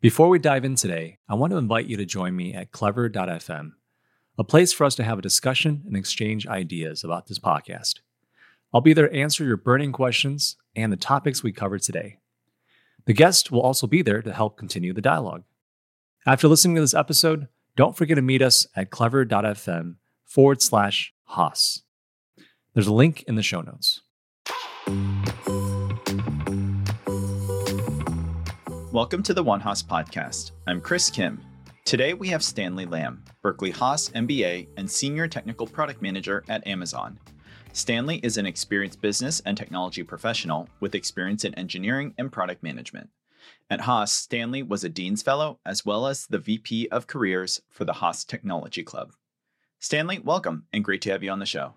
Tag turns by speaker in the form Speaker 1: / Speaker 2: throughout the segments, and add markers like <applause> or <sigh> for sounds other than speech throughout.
Speaker 1: Before we dive in today, I want to invite you to join me at clever.fm, a place for us to have a discussion and exchange ideas about this podcast. I'll be there to answer your burning questions and the topics we covered today. The guest will also be there to help continue the dialogue. After listening to this episode, don't forget to meet us at clever.fm forward slash Haas. There's a link in the show notes.
Speaker 2: Welcome to the One Haas podcast. I'm Chris Kim. Today we have Stanley Lamb, Berkeley Haas MBA and Senior Technical Product Manager at Amazon. Stanley is an experienced business and technology professional with experience in engineering and product management. At Haas, Stanley was a Dean's Fellow as well as the VP of Careers for the Haas Technology Club. Stanley, welcome and great to have you on the show.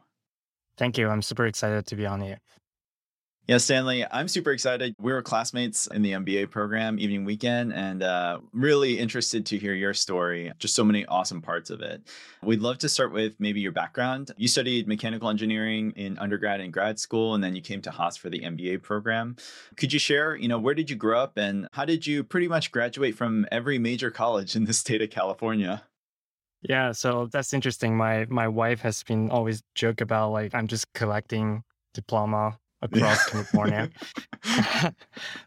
Speaker 3: Thank you. I'm super excited to be on here.
Speaker 2: Yeah, Stanley, I'm super excited. We were classmates in the MBA program, evening weekend, and uh, really interested to hear your story. Just so many awesome parts of it. We'd love to start with maybe your background. You studied mechanical engineering in undergrad and grad school, and then you came to Haas for the MBA program. Could you share, you know, where did you grow up and how did you pretty much graduate from every major college in the state of California?
Speaker 3: Yeah, so that's interesting. My my wife has been always joke about like I'm just collecting diploma across <laughs> California. <laughs>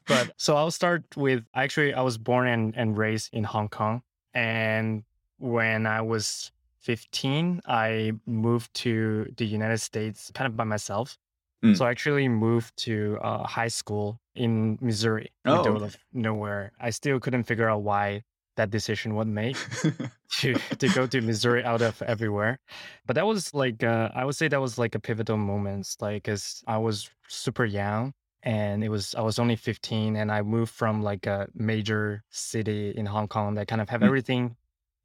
Speaker 3: but so I'll start with actually, I was born and, and raised in Hong Kong. And when I was 15, I moved to the United States kind of by myself. Mm. So I actually moved to uh, high school in Missouri, oh. middle of nowhere. I still couldn't figure out why that decision would make <laughs> to to go to Missouri out of everywhere. But that was like uh, I would say that was like a pivotal moment, like because I was super young and it was I was only 15 and I moved from like a major city in Hong Kong that kind of have mm. everything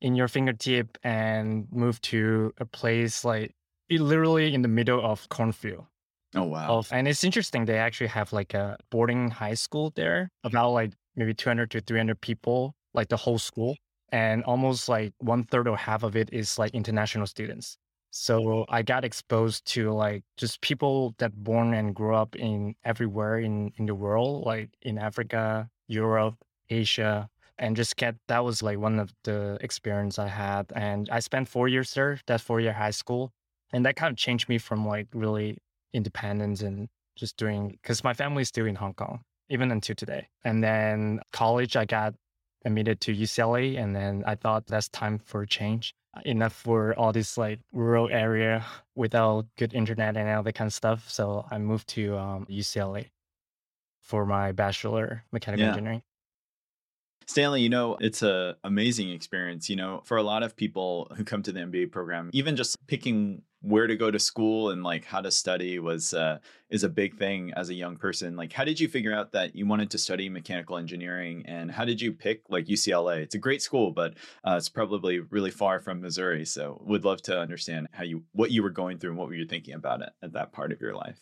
Speaker 3: in your fingertip and moved to a place like literally in the middle of cornfield.
Speaker 2: Oh wow.
Speaker 3: Of, and it's interesting they actually have like a boarding high school there about like maybe 200 to 300 people like the whole school and almost like one third or half of it is like international students. So i got exposed to like just people that born and grew up in everywhere in in the world like in africa europe asia and just get that was like one of the experience i had and i spent four years there that four year high school and that kind of changed me from like really independence and just doing because my family is still in hong kong even until today. And then college i got admitted to UCLA, and then I thought that's time for change. Enough for all this like rural area without good internet and all that kind of stuff. So I moved to um, UCLA for my bachelor mechanical yeah. engineering.
Speaker 2: Stanley, you know, it's a amazing experience. You know, for a lot of people who come to the MBA program, even just picking where to go to school and like how to study was uh, is a big thing as a young person. Like, how did you figure out that you wanted to study mechanical engineering, and how did you pick like UCLA? It's a great school, but uh, it's probably really far from Missouri. So, would love to understand how you what you were going through and what were you thinking about it at that part of your life.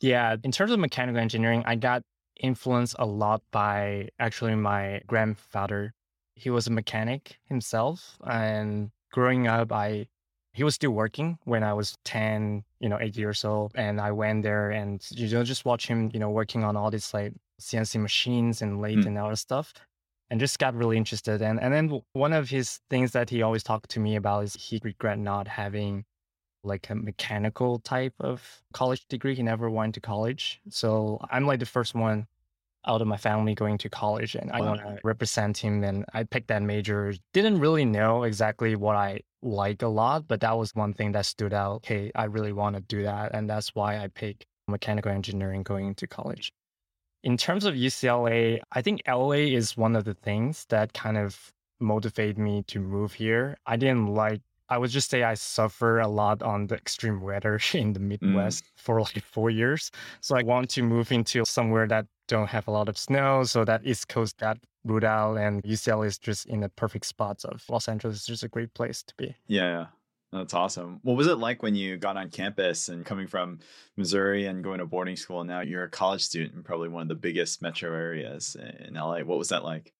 Speaker 3: Yeah, in terms of mechanical engineering, I got influenced a lot by actually my grandfather. He was a mechanic himself, and growing up, I he was still working when I was 10, you know, eight years old. And I went there and, you know, just watch him, you know, working on all these like CNC machines and lathe mm. and all that stuff. And just got really interested. And and then one of his things that he always talked to me about is he regret not having like a mechanical type of college degree. He never went to college. So I'm like the first one out of my family going to college and I want to represent him. And I picked that major. Didn't really know exactly what I like a lot, but that was one thing that stood out. Hey, I really want to do that. And that's why I picked mechanical engineering going into college. In terms of UCLA, I think LA is one of the things that kind of motivated me to move here. I didn't like I would just say I suffer a lot on the extreme weather <laughs> in the mm. Midwest mm. for like four years. So I want to move into somewhere that don't have a lot of snow. So that East Coast got ruled out and UCLA is just in the perfect spots of Los Angeles is just a great place to be.
Speaker 2: Yeah. That's awesome. What was it like when you got on campus and coming from Missouri and going to boarding school? And now you're a college student in probably one of the biggest metro areas in LA. What was that like?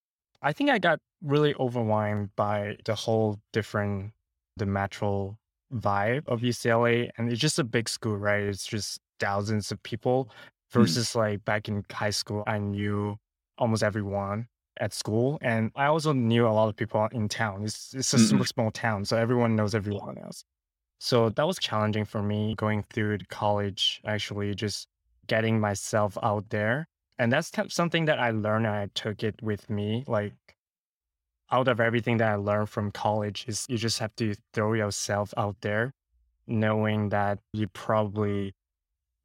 Speaker 3: I think I got really overwhelmed by the whole different, the natural vibe of UCLA. And it's just a big school, right? It's just thousands of people. Mm. versus like back in high school, I knew almost everyone. at school. And I also knew a lot of people in town. It's, it's a super small town, so everyone knows everyone else. So that was challenging for me going through college, actually, just getting myself out there. And that's something that I learned and I took it with me. Like, out of everything that I learned from college, is you just have to throw yourself out there, knowing that you probably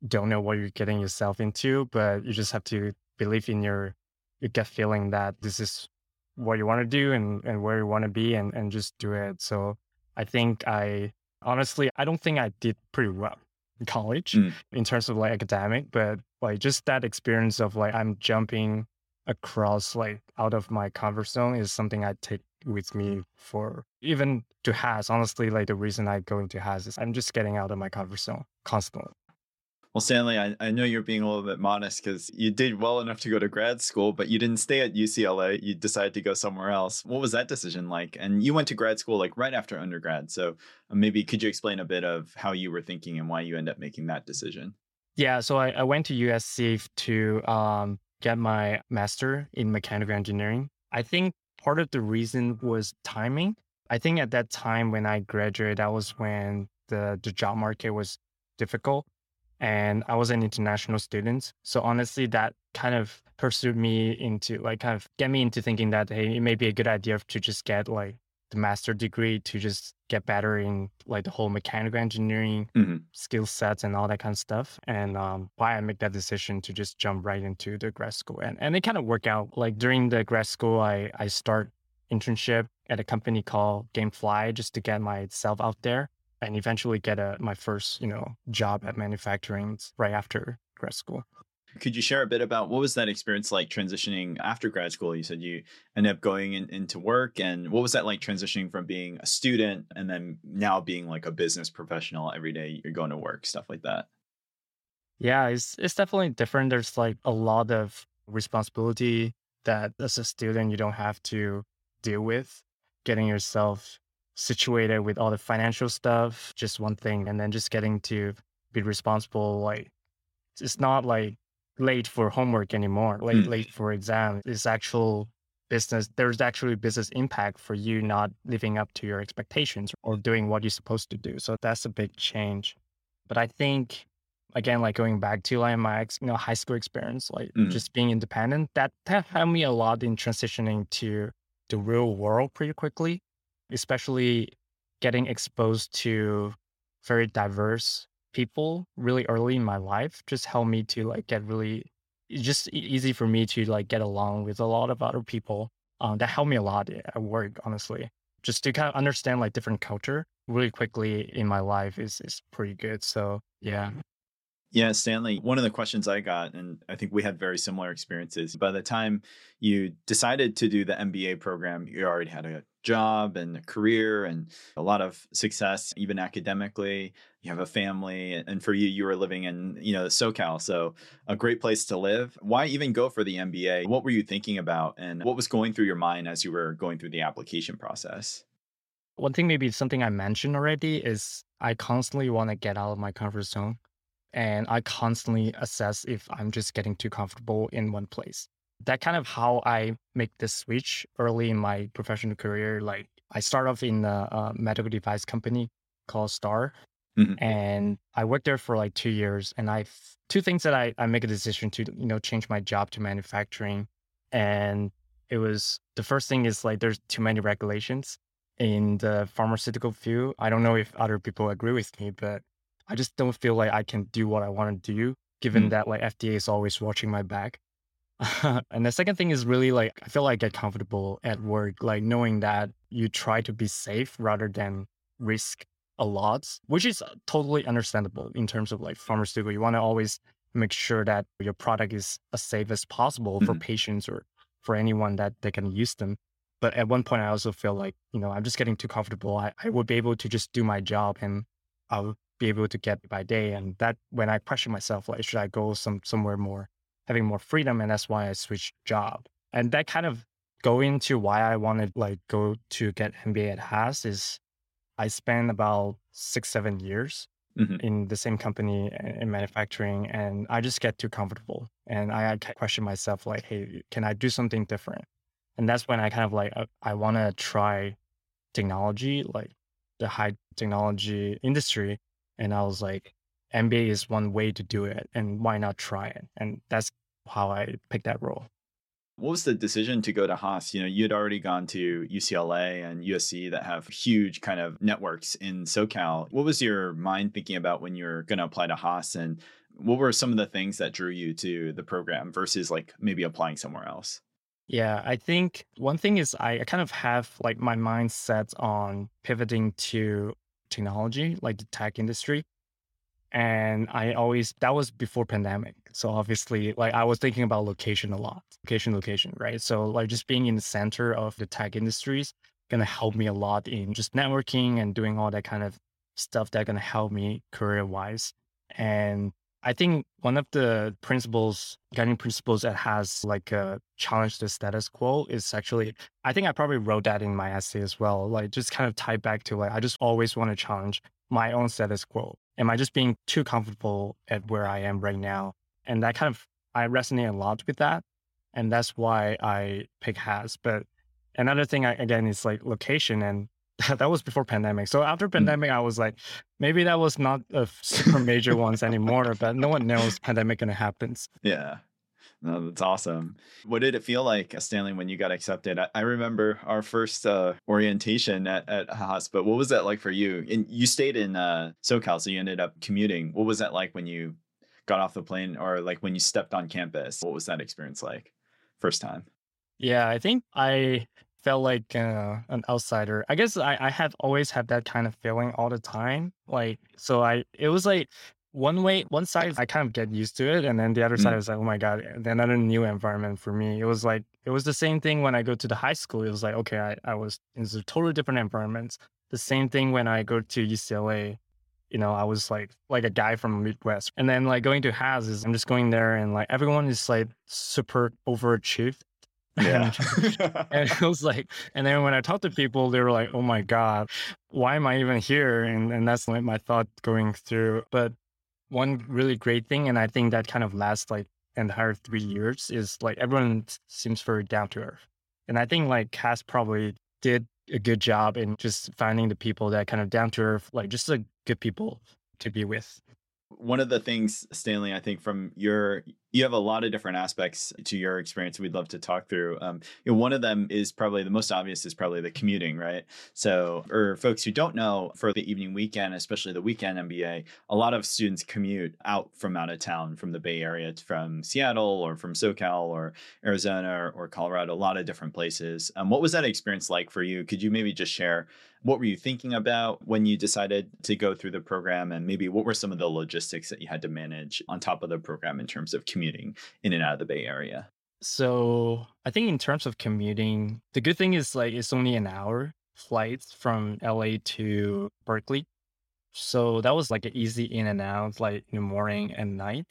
Speaker 3: don't know what you're getting yourself into, but you just have to believe in your your gut feeling that this is what you want to do and, and where you want to be and, and just do it. So I think I honestly I don't think I did pretty well in college mm. in terms of like academic, but like just that experience of like I'm jumping across like out of my comfort zone is something I take with me for even to Haas Honestly, like the reason I go into Haas is I'm just getting out of my comfort zone constantly.
Speaker 2: Well, Stanley, I, I know you're being a little bit modest because you did well enough to go to grad school, but you didn't stay at UCLA. You decided to go somewhere else. What was that decision like? And you went to grad school like right after undergrad. So uh, maybe could you explain a bit of how you were thinking and why you end up making that decision?
Speaker 3: Yeah, so I, I went to USC to um, get my master in mechanical engineering. I think part of the reason was timing. I think at that time when I graduated, that was when the, the job market was difficult and I was an international student. So honestly, that kind of pursued me into like kind of get me into thinking that hey, it may be a good idea to just get like the master degree to just get better in like the whole mechanical engineering mm-hmm. skill sets and all that kind of stuff. And um, why I make that decision to just jump right into the grad school. And and it kind of worked out. Like during the grad school, I I start internship at a company called GameFly just to get myself out there and eventually get a, my first, you know, job at manufacturing right after grad school.
Speaker 2: Could you share a bit about what was that experience like transitioning after grad school? You said you ended up going in, into work, and what was that like transitioning from being a student and then now being like a business professional every day? You're going to work, stuff like that.
Speaker 3: Yeah, it's it's definitely different. There's like a lot of responsibility that as a student you don't have to deal with. Getting yourself situated with all the financial stuff, just one thing, and then just getting to be responsible. Like it's not like late for homework anymore, late mm. late for exam. It's actual business. There's actually business impact for you not living up to your expectations or doing what you're supposed to do. So that's a big change. But I think again, like going back to like my you know high school experience, like mm. just being independent, that that helped me a lot in transitioning to the real world pretty quickly especially getting exposed to very diverse people really early in my life just helped me to like get really just easy for me to like get along with a lot of other people um, that helped me a lot at work honestly just to kind of understand like different culture really quickly in my life is is pretty good so yeah
Speaker 2: yeah, Stanley, one of the questions I got, and I think we had very similar experiences. By the time you decided to do the MBA program, you already had a job and a career and a lot of success, even academically. You have a family. And for you, you were living in, you know, SoCal. So a great place to live. Why even go for the MBA? What were you thinking about? And what was going through your mind as you were going through the application process?
Speaker 3: One thing, maybe something I mentioned already, is I constantly want to get out of my comfort zone and I constantly assess if I'm just getting too comfortable in one place. That kind of how I make this switch early in my professional career. Like I start off in a, a medical device company called Star, mm-hmm. and I worked there for like two years. And I two things that I I make a decision to you know change my job to manufacturing, and it was the first thing is like there's too many regulations in the pharmaceutical field. I don't know if other people agree with me, but I just don't feel like I can do what I want to do, given mm. that like FDA is always watching my back. <laughs> and the second thing is really like I feel like I get comfortable at work, like knowing that you try to be safe rather than risk a lot, which is uh, totally understandable in terms of like pharmaceutical. You want to always make sure that your product is as safe as possible mm-hmm. for patients or for anyone that they can use them. But at one point, I also feel like, you know, I'm just getting too comfortable. I, I would be able to just do my job and I'll be able to get by day. And that when I question myself, like, should I go some somewhere more, having more freedom? And that's why I switched job. And that kind of go into why I wanted like go to get MBA at Haas is I spent about six, seven years mm-hmm. in the same company in manufacturing and I just get too comfortable. And I, I question myself like, hey, can I do something different? And that's when I kind of like, uh, I want to try technology, like the high technology industry. And I was like, MBA is one way to do it. And why not try it? And that's how I picked that role.
Speaker 2: What was the decision to go to Haas? You know, you had already gone to UCLA and USC that have huge kind of networks in SoCal. What was your mind thinking about when you were going to apply to Haas? And what were some of the things that drew you to the program versus like maybe applying somewhere else?
Speaker 3: Yeah, I think one thing is I kind of have like my mind set on pivoting to technology, like the tech industry and I always that was before pandemic. So obviously, like I was thinking about location a lot, location, location, right? So like just being in the center of the tech industries gonna help me a lot in just networking and doing all that kind of stuff that gonna help me career wise. And I think one of the principles, guiding principles that has like uh, a challenge the status quo is actually, I think I probably wrote that in my essay as well. Like just kind of tie back to like, I just always want to challenge my own status quo am I just being too comfortable at where I am right now? And that kind of, I resonate a lot with that. And that's why I pick Haas. But another thing, I, again, is like location. And <laughs> that was before pandemic. So after mm. pandemic, mm. I was like, maybe that was not a super major ones anymore, but no one knows pandemic gonna happen.
Speaker 2: Yeah. No, that's awesome. What did it feel like, Stanley, when you got accepted? I, I remember our first uh, orientation at, at Haas, but what was that like for you? And you stayed in uh, SoCal, so you ended up commuting. What was that like when you got off the plane or like when you stepped on campus? What was that experience like first time?
Speaker 3: Yeah, I think I felt like uh, an outsider. I guess I, I have always had that kind of feeling all the time. Like, so I, it was like one way, one side, I kind of get used to it. And then the other mm. side was like, oh my God, another new environment for me. It was like, it was the same thing when I go to the high school. It was like, okay, I, I was in a totally different environment. The same thing when I go to UCLA, you know, I was like, like a guy from Midwest. And then like going to Haas is I'm just going there and like everyone is like super overachieved.
Speaker 2: Yeah. <laughs>
Speaker 3: and it was like, and then when I talked to people, they were like, oh my God, why am I even here? And, and that's like my thought going through. But one really great thing, and I think that kind of lasts like an entire three mm-hmm. years, is like everyone seems very down to earth. And I think like Haas probably did a good job in just finding the people that kind of down to earth, like just like good people to be with
Speaker 2: one of the things stanley i think from your you have a lot of different aspects to your experience we'd love to talk through um, you know, one of them is probably the most obvious is probably the commuting right so for folks who don't know for the evening weekend especially the weekend mba a lot of students commute out from out of town from the bay area from seattle or from socal or arizona or, or colorado a lot of different places um, what was that experience like for you could you maybe just share what were you thinking about when you decided to go through the program? And maybe what were some of the logistics that you had to manage on top of the program in terms of commuting in and out of the Bay Area?
Speaker 3: So I think in terms of commuting, the good thing is like it's only an hour flight from LA to Berkeley. So that was like an easy in and out, like in the morning and night.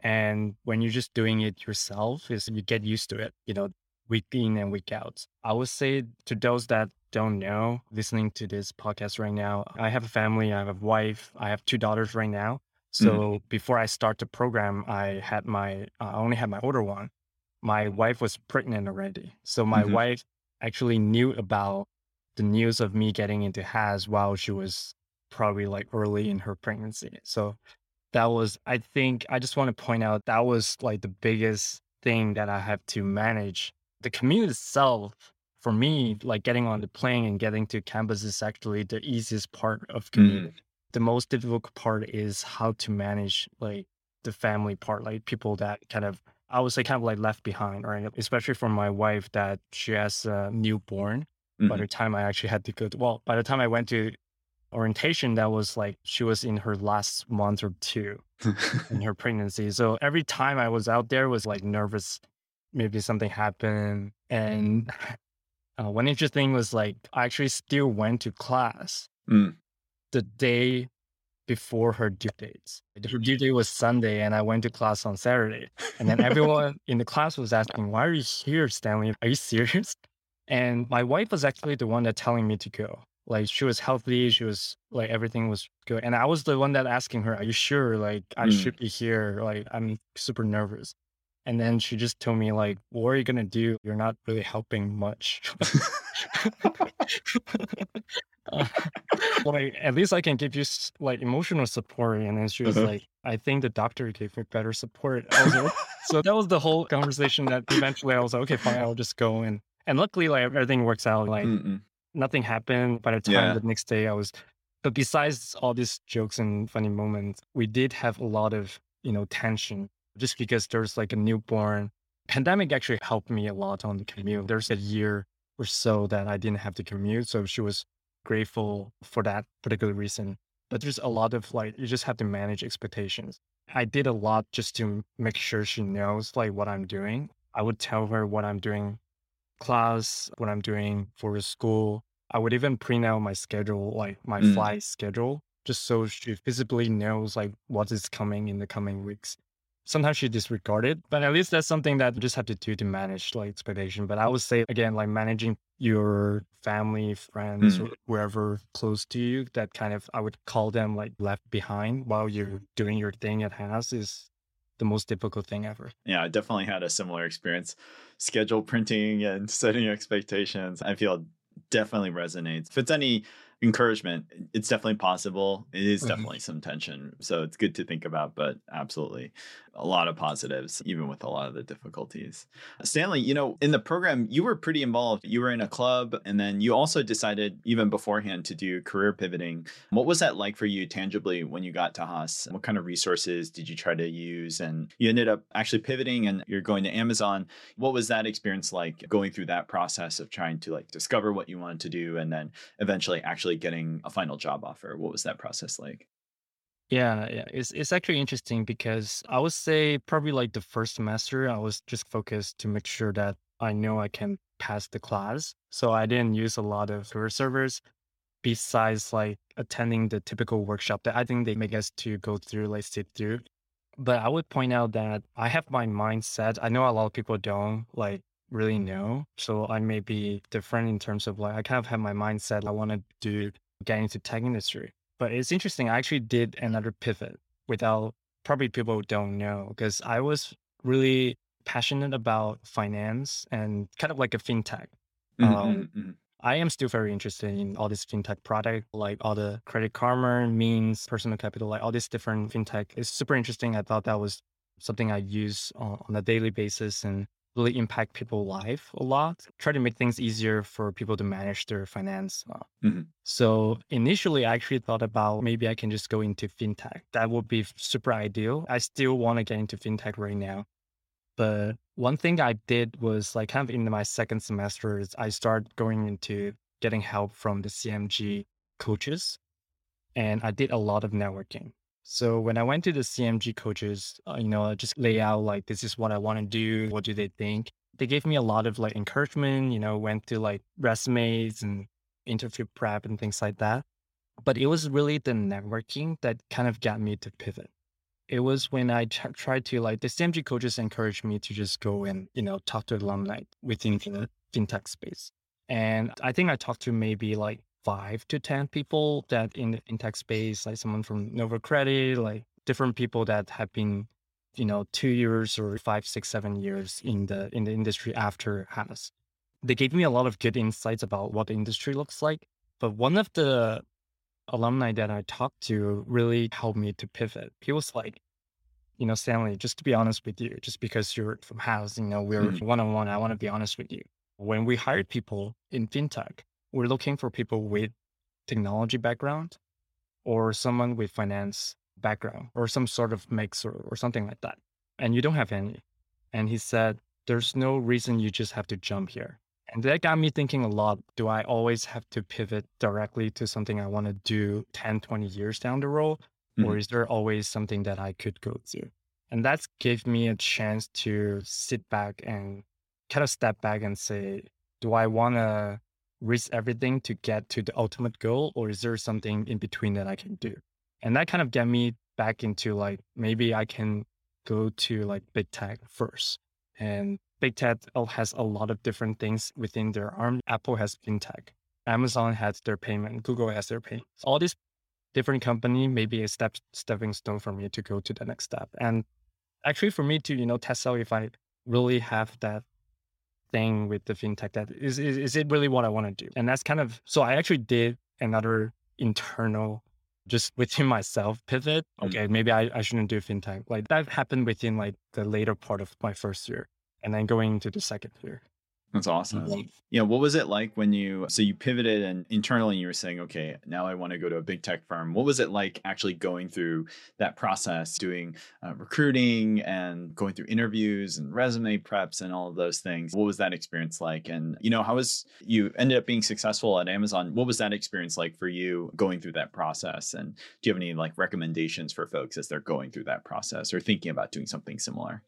Speaker 3: And when you're just doing it yourself, is you get used to it, you know, week in and week out. I would say to those that don't know listening to this podcast right now, I have a family, I have a wife, I have two daughters right now. Mm. So mm. before I start the program, I had my, uh, I only had my older one. My wife was pregnant already. So my mm-hmm. wife actually knew about the news of me getting into Haas while she was probably like early in her pregnancy. So that was, I think, I just want to point out that was like the biggest thing that I have to manage. The commute itself for me, like getting on the plane and getting to campus is actually the easiest part of commuting. Mm. The most difficult part is how to manage like the family part, like people that kind of I would say kind of like left behind, right? Especially for my wife that she has a newborn. Mm-hmm. By the time I actually had to go to, well, by the time I went to orientation, that was like she was in her last month or two in her <laughs> pregnancy. So every time I was out there was like nervous, maybe something happened. And <sighs> uh, one interesting was like I actually still went to class mm. The day before her due date. Her due date was Sunday, and I went to class on Saturday. And then everyone <laughs> in the class was asking, "Why are you here, Stanley? Are you serious?" And my wife was actually the one that telling me to go. Like she was healthy, she was like everything was good, and I was the one that asking her, "Are you sure? Like I mm. should be here? Like I'm super nervous." And then she just told me like, what are you gonna do? You're not really helping much. <laughs> <laughs> uh, like at least I can give you like emotional support. And then she was uh-huh. like, I think the doctor gave me better support. Like, so that was the whole conversation that eventually I was like, okay, fine, I'll just go and and luckily like everything works out. Like Mm-mm. nothing happened. By the time yeah. the next day I was but besides all these jokes and funny moments, we did have a lot of, you know, tension just because there's like a newborn. Pandemic actually helped me a lot on the commute. There's a year or so that I didn't have to commute. So she was grateful for that particular reason. But there's a lot of like, you just have to manage expectations. I did a lot just to make sure she knows like what I'm doing. I would tell her what I'm doing class, what I'm doing for school. I would even print out my schedule, like my mm. flight schedule, just so she visibly knows like what is coming in the coming weeks sometimes she disregarded, but at least that's something that you just have to do to manage like expectation. But I would say again, like managing your family, friends, mm. or whoever close to you that kind of I would call them like left behind while you're doing your thing at Haas is the most difficult thing ever.
Speaker 2: Yeah, I definitely had a similar experience. Schedule printing and setting expectations. I feel definitely resonates. If it's any encouragement it's definitely possible. It is mm-hmm. definitely some tension so it's good to think about but absolutely a lot of positives even with a lot of the difficulties. Stanley you know in the program you were pretty involved. You were in a club and then you also decided even beforehand to do career pivoting. What was that like for you tangibly when you got to haas? What kind of resources did you try to use? And you ended up actually pivoting and you're going to amazon. What was that experience like going through that process of trying to like discover what you wanted to do and then eventually actually actually getting a final job offer? What was that process like?
Speaker 3: Yeah, yeah. It's it's actually interesting because I would say probably like the first semester I was just focused to make sure that I know I can pass the class. So I didn't use a lot of career servers besides like attending the typical workshop that I think they make us to go through, like sit through. But I would point out that I have my mindset. I know a lot of people don't like really know. So I may be different in terms of like, I kind of have my mindset. I want to do get into tech industry. But it's interesting. I actually did another pivot without probably people don't know because I was really passionate about finance and kind of like a fintech. Mm-hmm, um, mm-hmm. I am still very interested in all this fintech product, like all the credit karma, means, personal capital, like all these different fintech. It's super interesting. I thought that was something I use on, on a daily basis and really impact people's life a lot. Try to make things easier for people to manage their finance. Uh, mm-hmm. So initially, I actually thought about maybe I can just go into fintech. That would be super ideal. I still want to get into fintech right now. But one thing I did was like kind of in my second semester is I started going into getting help from the CMG coaches. And I did a lot of networking. So when I went to the CMG coaches, uh, you know, I just lay out like this is what I want to do. What do they think? They gave me a lot of like encouragement. You know, went to like resumes and interview prep and things like that. But it was really the networking that kind of got me to pivot. It was when I t- tried to like the CMG coaches encouraged me to just go and you know talk to alumni within the fintech space. And I think I talked to maybe like five to 10 people that in the fintech space, like someone from Nova Credit, like different people that have been, you know, two years or five, six, seven years in the in the industry after Haas. They gave me a lot of good insights about what the industry looks like. But one of the alumni that I talked to really helped me to pivot. He was like, you know, Stanley, just to be honest with you, just because you're from Haas, you know, we're one on one, I want to be honest with you. When we hired people in fintech, we're looking for people with technology background or someone with finance background or some sort of mix or, or something like that. And you don't have any. And he said, there's no reason you just have to jump here. And that got me thinking a lot. Do I always have to pivot directly to something I want to do 10, 20 years down the road? Mm-hmm. Or is there always something that I could go to? And that gave me a chance to sit back and kind of step back and say, do I want to risk everything to get to the ultimate goal or is there something in between that i can do? And that kind of get me back into like maybe i can go to like big tech first. And big tech oh, has a lot of different things within their arm. Apple has fintech. Amazon has their payment. Google has their payment all these different company maybe a step stepping stone for me to go to the next step. And actually for me to, you know, test out if I really have that thing with the fintech that is, is, is it really what I want to do? And that's kind of, so I actually did another internal, just within <laughs> myself pivot.
Speaker 2: Mm.
Speaker 3: Okay, maybe I, I shouldn't do fintech. Like that happened within like the later part of my first year and then going into the second year.
Speaker 2: That's awesome. Yeah. What was it like when you, so you pivoted and internally you were saying, okay, now I want to go to a big tech firm. What was it like actually going through that process, doing uh, recruiting and going through interviews and resume preps and all of those things? What was that experience like? And, you know, how was you ended up being successful at Amazon? What was that experience like for you going through that process? And do you have any like recommendations for folks as they're going through that process or thinking about doing something similar?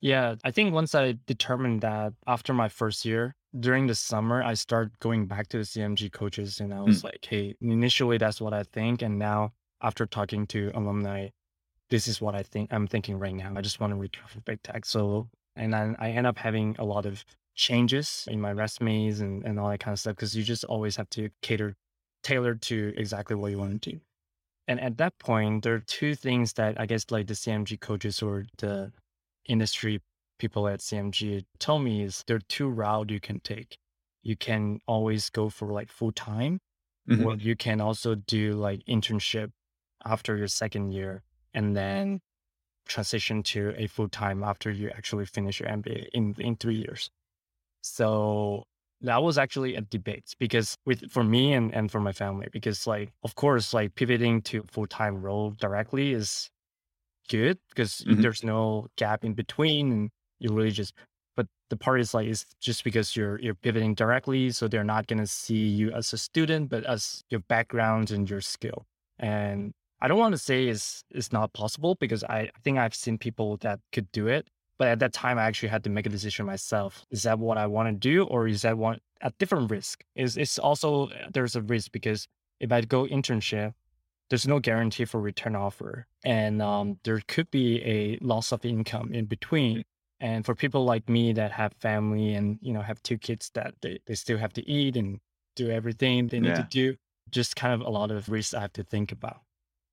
Speaker 3: Yeah, I think once I determined that after my first year, during the summer, I started going back to the CMG coaches and I was mm. like, hey, initially that's what I think. And now after talking to alumni, this is what I think I'm thinking right now. I just want to for big tech. So, and then I end up having a lot of changes in my resumes and, and all that kind of stuff because you just always have to cater, tailor to exactly what you want to do. And at that point, there are two things that I guess like the CMG coaches or the industry people at CMG tell me is there are two routes you can take. You can always go for like full time,
Speaker 2: Mhm.
Speaker 3: or you can also do like internship after your second year and then transition to a full time after you actually finish your MBA in in three years. So that was actually a debate because with for me and, and for my family, because like of course like pivoting to full time role directly is good because
Speaker 2: Mhm.
Speaker 3: there's no gap in between and you really just but the part is like it's just because you're you're pivoting directly so they're not going to see you as a student but as your background and your skill. And i don't want to say it's it's not possible because i, I think i've seen people that could do it but at that time i actually had to make a decision myself. Is that what i want to do or is that one a different risk? Is it's also there's a risk because if i go internship there's no guarantee for return offer and um, there could be a loss of income in between and for people like me that have family and you know have two kids that they, they still have to eat and do everything they need
Speaker 2: Yeah.
Speaker 3: to do just kind of a lot of risks i have to think about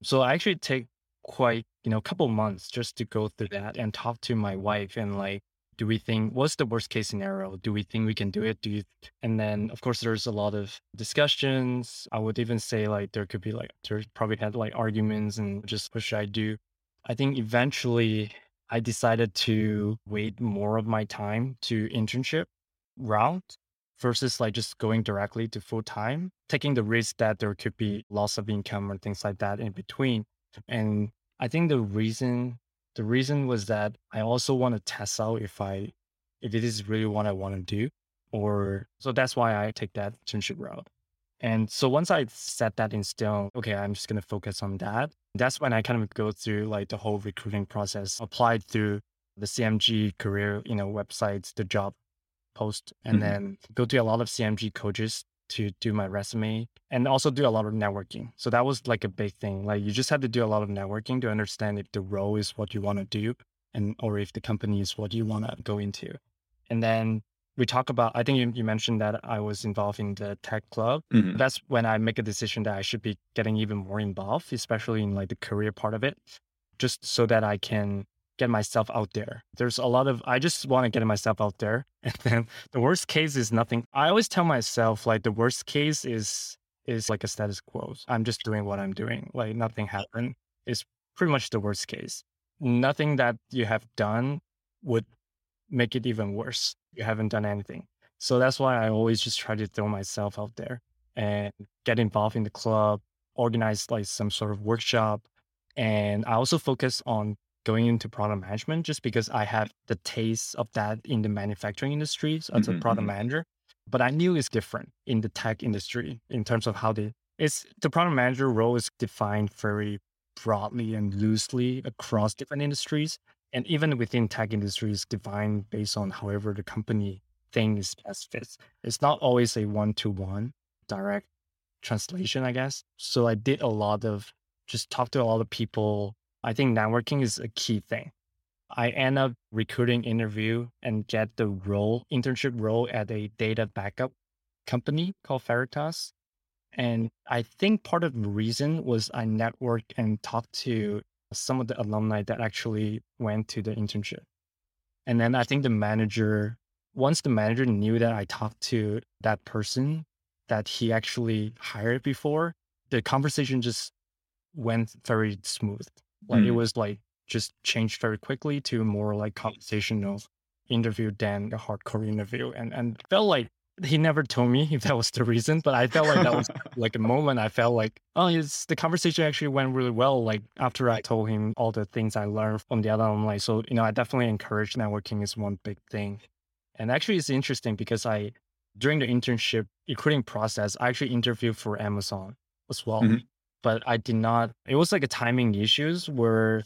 Speaker 3: so i actually take quite you know a couple months just to go through that and talk to my wife and like do we think what's the worst case scenario? Do we think we can do it? Do you and then of course there's a lot of discussions. I would even say like there could be like there's probably had like arguments and just what should i do? I think eventually i decided to wait more of my time to internship route versus like just going directly to full time taking the risk that there could be loss of income or things like that in between. And i think the reason the reason was that I also want to test out if I if it is really what I want to do. Or so that's why I take that internship route. And so once I set that in stone, okay, I'm just gonna focus on that. That's when I kind of go through like the whole recruiting process, applied through the CMG career, you know, websites, the job post, and
Speaker 2: Mhm.
Speaker 3: then go to a lot of CMG coaches to do my resume and also do a lot of networking. So that was like a big thing. Like you just had to do a lot of networking to understand if the role is what you want to do and or if the company is what you want to go into. And then we talk about I think you, you mentioned that I was involved in the tech club.
Speaker 2: Mhm.
Speaker 3: That's when I make a decision that I should be getting even more involved, especially in like the career part of it, just so that I can get myself out there. There's a lot of I just want to get myself out there. <laughs> And then the worst case is nothing. I always tell myself like the worst case is is like a status quo. I'm just doing what I'm doing. Like nothing happened. is pretty much the worst case. Nothing that you have done would make it even worse. You haven't done anything. So that's why I always just try to throw myself out there and get involved in the club, organize like some sort of workshop. And I also focus on going into product management just because I have the taste of that in the manufacturing industry as a
Speaker 2: Mhm,
Speaker 3: product
Speaker 2: mhm.
Speaker 3: manager. But I knew it's different in the tech industry in terms of how they it's the product manager role is defined very broadly and loosely across different industries. And even within tech industries, defined based on however the company thinks best fits. It's not always a one-to-one direct translation, I guess. So I did a lot of just talk to a lot of people. I think networking is a key thing. I end up recruiting interview and get the role, internship role at a data backup company called Veritas. And I think part of the reason was I networked and talked to some of the alumni that actually went to the internship. And then I think the manager, once the manager knew that I talked to that person that he actually hired before, the conversation just went very smooth. Like mm. it was like just changed very quickly to more like conversational interview than a hardcore interview. And and felt like he never told me <laughs> if that was the reason, but I felt like that was <laughs> like a moment I felt like, oh, it's the conversation actually went really well. Like after I told him all the things I learned from the other online. So, you know, I definitely encourage networking is one big thing. And actually it's interesting because I during the internship recruiting process, I actually interviewed for Amazon as well. Mm-hmm. But I did not it was like a timing issues where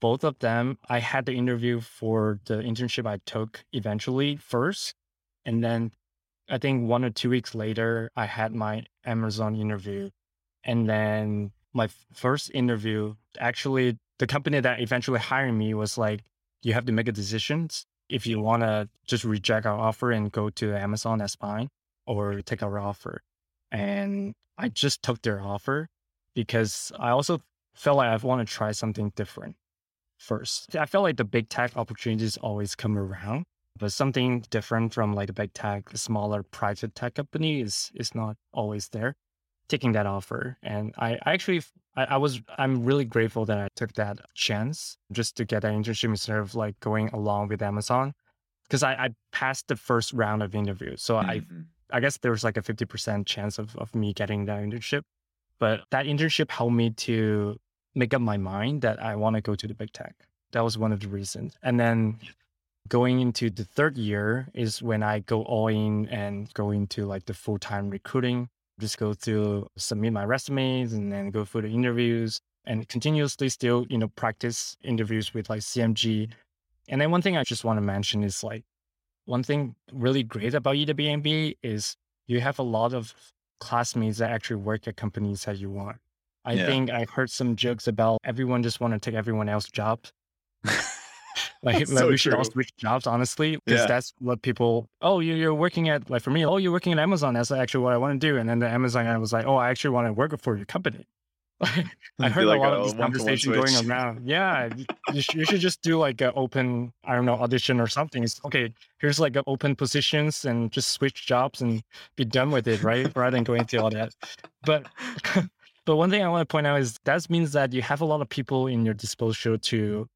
Speaker 3: both of them I had the interview for the internship I took eventually first. And then I think one or two weeks later, I had my Amazon interview. And then my first interview, actually, the company that eventually hired me was like, you have to make a decision. If you want to just reject our offer and go to Amazon, that's fine, or take our offer. And I just took their offer because I also felt like I want to try something different first. I felt like the big tech opportunities always come around but something different from like a big tech, the smaller private tech company is is not always there. Taking that offer, and I, I actually I, I, was I'm really grateful that I took that chance just to get that internship instead of like going along with Amazon, because I, I passed the first round of interviews, so mm-hmm. I I guess there was like a fifty percent chance of of me getting that internship, but that internship helped me to make up my mind that I want to go to the big tech. That was one of the reasons, and then going into the third year is when I go all in and go into like the full time recruiting. Just go through, submit my resumes and then go through the interviews and continuously still, you know, practice interviews with like CMG. And then one thing I just want to mention is like one thing really great about EWMB is you have a lot of classmates that actually work at companies that you want. I yeah. think I heard some jokes about everyone just want to take everyone else's job. <laughs> <laughs> like, like so we should all switch jobs, honestly, because yeah. that's what people. Oh, you, you're working at like for me. Oh, you're working at Amazon. That's actually what I want to do. And then the Amazon guy was like, oh, I actually want to work for your company. <laughs> I heard like, a lot of this conversation going around. Yeah, you, sh- you, should just do like an open, I don't know, audition or something. It's okay. Here's like open positions and just switch jobs and be done with it, right? <laughs> Rather than going through all that. But <laughs> but one thing I want to point out is that means that you have a lot of people in your disposal to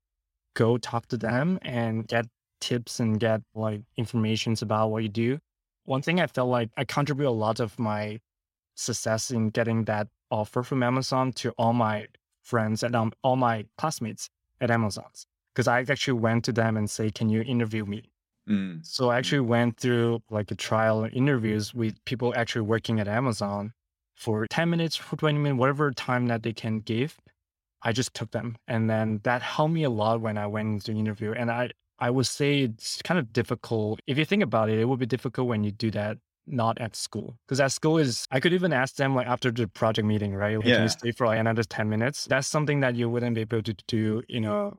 Speaker 3: go talk to them and get tips and get like informations about what you do. One thing I felt like I contribute a lot of my success in getting that offer from Amazon to all my friends and um, all my classmates at Amazon's because I actually went to them and say, "Can you interview me?" Mm. So I actually went through like a trial interviews with people actually working at Amazon for 10 minutes, for 20 minutes, whatever time that they can give. I just took them. And then that helped me a lot when I went into the interview. And I, I would say it's kind of difficult. If you think about it, it would be difficult when you do that not at school. Because at school is, I could even ask them like after the project meeting, right? Like, yeah. Can you stay for like another 10 minutes? That's something that you wouldn't be able to do, you know,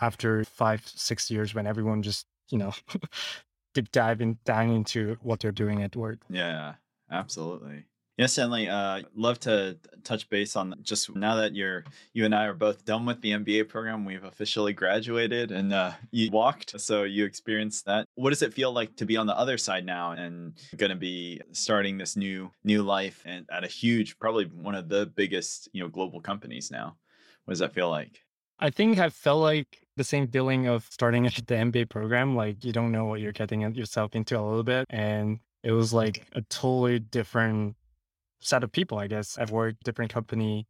Speaker 3: after five, six years when everyone just, you know, <laughs> deep dive in, down into what they're doing at work.
Speaker 2: Yeah, absolutely. Yes, Stanley. Uh, love to touch base on just now that you're you and I are both done with the MBA program. We've officially graduated, and uh, you walked, so you experienced that. What does it feel like to be on the other side now and going to be starting this new new life and at a huge, probably one of the biggest you know global companies now? What does that feel like?
Speaker 3: I think I felt like the same feeling of starting <laughs> the MBA program. Like you don't know what you're getting yourself into a little bit, and it was like a totally different set of people, I guess. I've worked different company.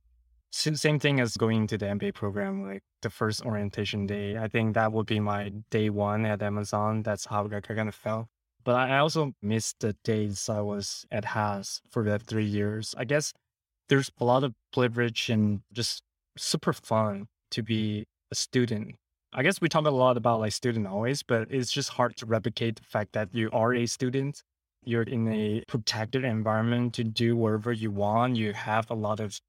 Speaker 3: Same thing as going to the MBA program, like the first orientation day. I think that would be my day one at Amazon. That's how I kind of felt. But I also missed the days I was at Haas for that three years. I guess there's a lot of privilege and just super fun to be a student. I guess we talk a lot about like student always, but it's just hard to replicate the fact that you are a student you're in a protected environment to do whatever you want. You have a lot of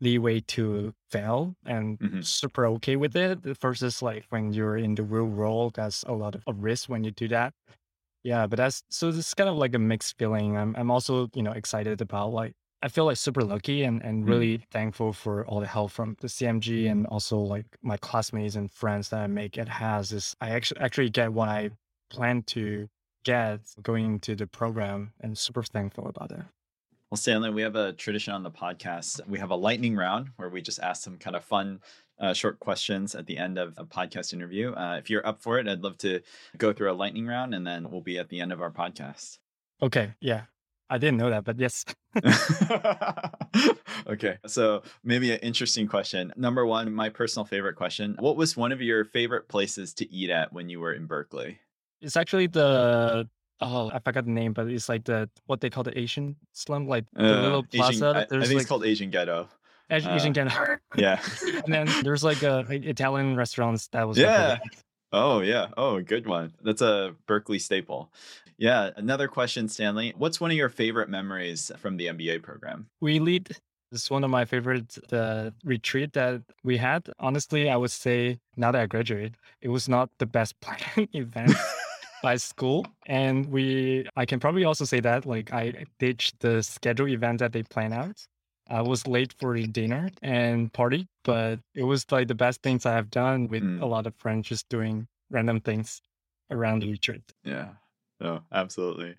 Speaker 3: leeway to fail and mm-hmm. super okay with it versus like when you're in the real world, that's a lot of a risk when you do that. Yeah, but that's so it's kind of like a mixed feeling. I'm I'm also, you know, excited about like I feel like super lucky and, and
Speaker 2: Mm.
Speaker 3: really thankful for all the help from the CMG and also like my classmates and friends that I make at Haas is I actually actually get what I plan to get going into the program and super thankful about it.
Speaker 2: Well, Stanley, we have a tradition on the podcast. We have a lightning round where we just ask some kind of fun, uh, short questions at the end of a podcast interview. Uh, if you're up for it, I'd love to go through a lightning round and then we'll be at the end of our podcast.
Speaker 3: Okay, yeah. I didn't know that, but yes. <laughs>
Speaker 2: okay. So, maybe an interesting question. Number one, my personal favorite question What was one of your favorite places to eat at when you were in Berkeley?
Speaker 3: It's actually the oh I forgot the name, but it's like the what they call the Asian slum, like the
Speaker 2: Uh,
Speaker 3: little
Speaker 2: Asian,
Speaker 3: plaza.
Speaker 2: I, I
Speaker 3: there's
Speaker 2: think
Speaker 3: like
Speaker 2: it's called Asian Ghetto.
Speaker 3: Asian,
Speaker 2: uh,
Speaker 3: Asian Ghetto.
Speaker 2: Yeah. <laughs>
Speaker 3: and then there's like a like Italian restaurants that was
Speaker 2: Yeah.
Speaker 3: really-
Speaker 2: Oh, yeah. Oh, good one. That's a Berkeley staple. Yeah. Another question, Stanley. What's one of your favorite memories from the MBA program?
Speaker 3: we lead it's one of my favorite the retreat that we had honestly i would say now that i graduate it was not the best <laughs> planned event by school and we i can probably also say that like i ditched the scheduled event that they plan out i was late for the dinner and party but it was like the best things i have done with
Speaker 2: Mm.
Speaker 3: a lot of friends just doing random things around the retreat
Speaker 2: Yeah. No, absolutely.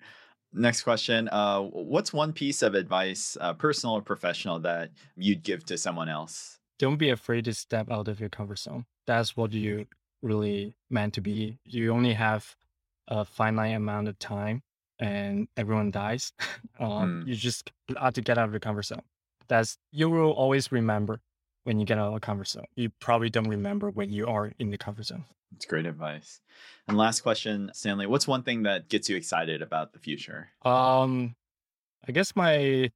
Speaker 2: Next question. Uh, what's one piece of advice, uh, personal or professional, that you'd give to someone else?
Speaker 3: don't be afraid to step out of your comfort zone. That's what you really meant to be. You only have a finite amount of time and everyone dies. <laughs> um,
Speaker 2: Mm.
Speaker 3: You just have to get out of your comfort zone. That's you will always remember when you get out of the comfort zone. You probably don't remember when you are in the comfort zone.
Speaker 2: It's great advice. And last question, Stanley. What's one thing that gets you excited about the future?
Speaker 3: Um, I guess my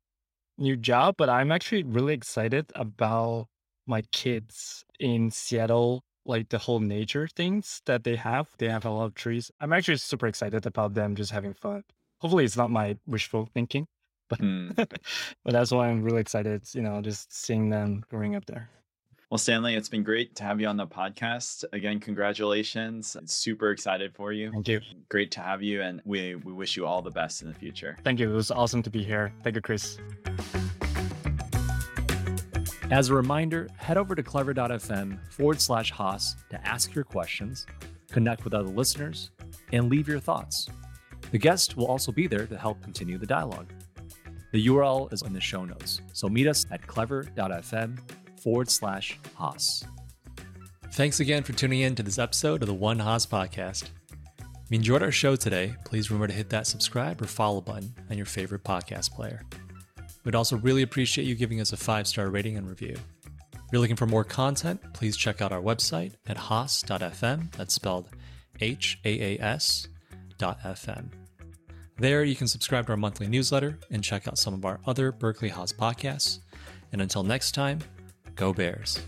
Speaker 3: new job, but I'm actually really excited about my kids in Seattle, like the whole nature things that they have. They have a lot of trees. I'm actually super excited about them just having fun. Hopefully, it's not my wishful thinking, <laughs>
Speaker 2: Hmm.
Speaker 3: but that's why I'm really excited. You know, just seeing them growing up there.
Speaker 2: Well, Stanley, it's been great to have you on the podcast. Again, congratulations. Super excited for you.
Speaker 3: Thank you.
Speaker 2: Great to have you, and we, we wish you all the best in the future.
Speaker 3: Thank you. It was awesome to be here. Thank you, Chris.
Speaker 1: As a reminder, head over to clever.fm forward slash Haas to ask your questions, connect with other listeners, and leave your thoughts. The guest will also be there to help continue the dialogue. The URL is in the show notes, so meet us at clever.fm forward slash Haas. Thanks again for tuning in to this episode of the One Haas podcast. If you enjoyed our show today, please remember to hit that subscribe or follow button on your favorite podcast player. We'd also really appreciate you giving us a five star rating and review. If you're looking for more content, please check out our website at haas.fm. That's spelled H A A S dot FM. There, you can subscribe to our monthly newsletter and check out some of our other Berkeley Haas podcasts. And until next time, go Bears.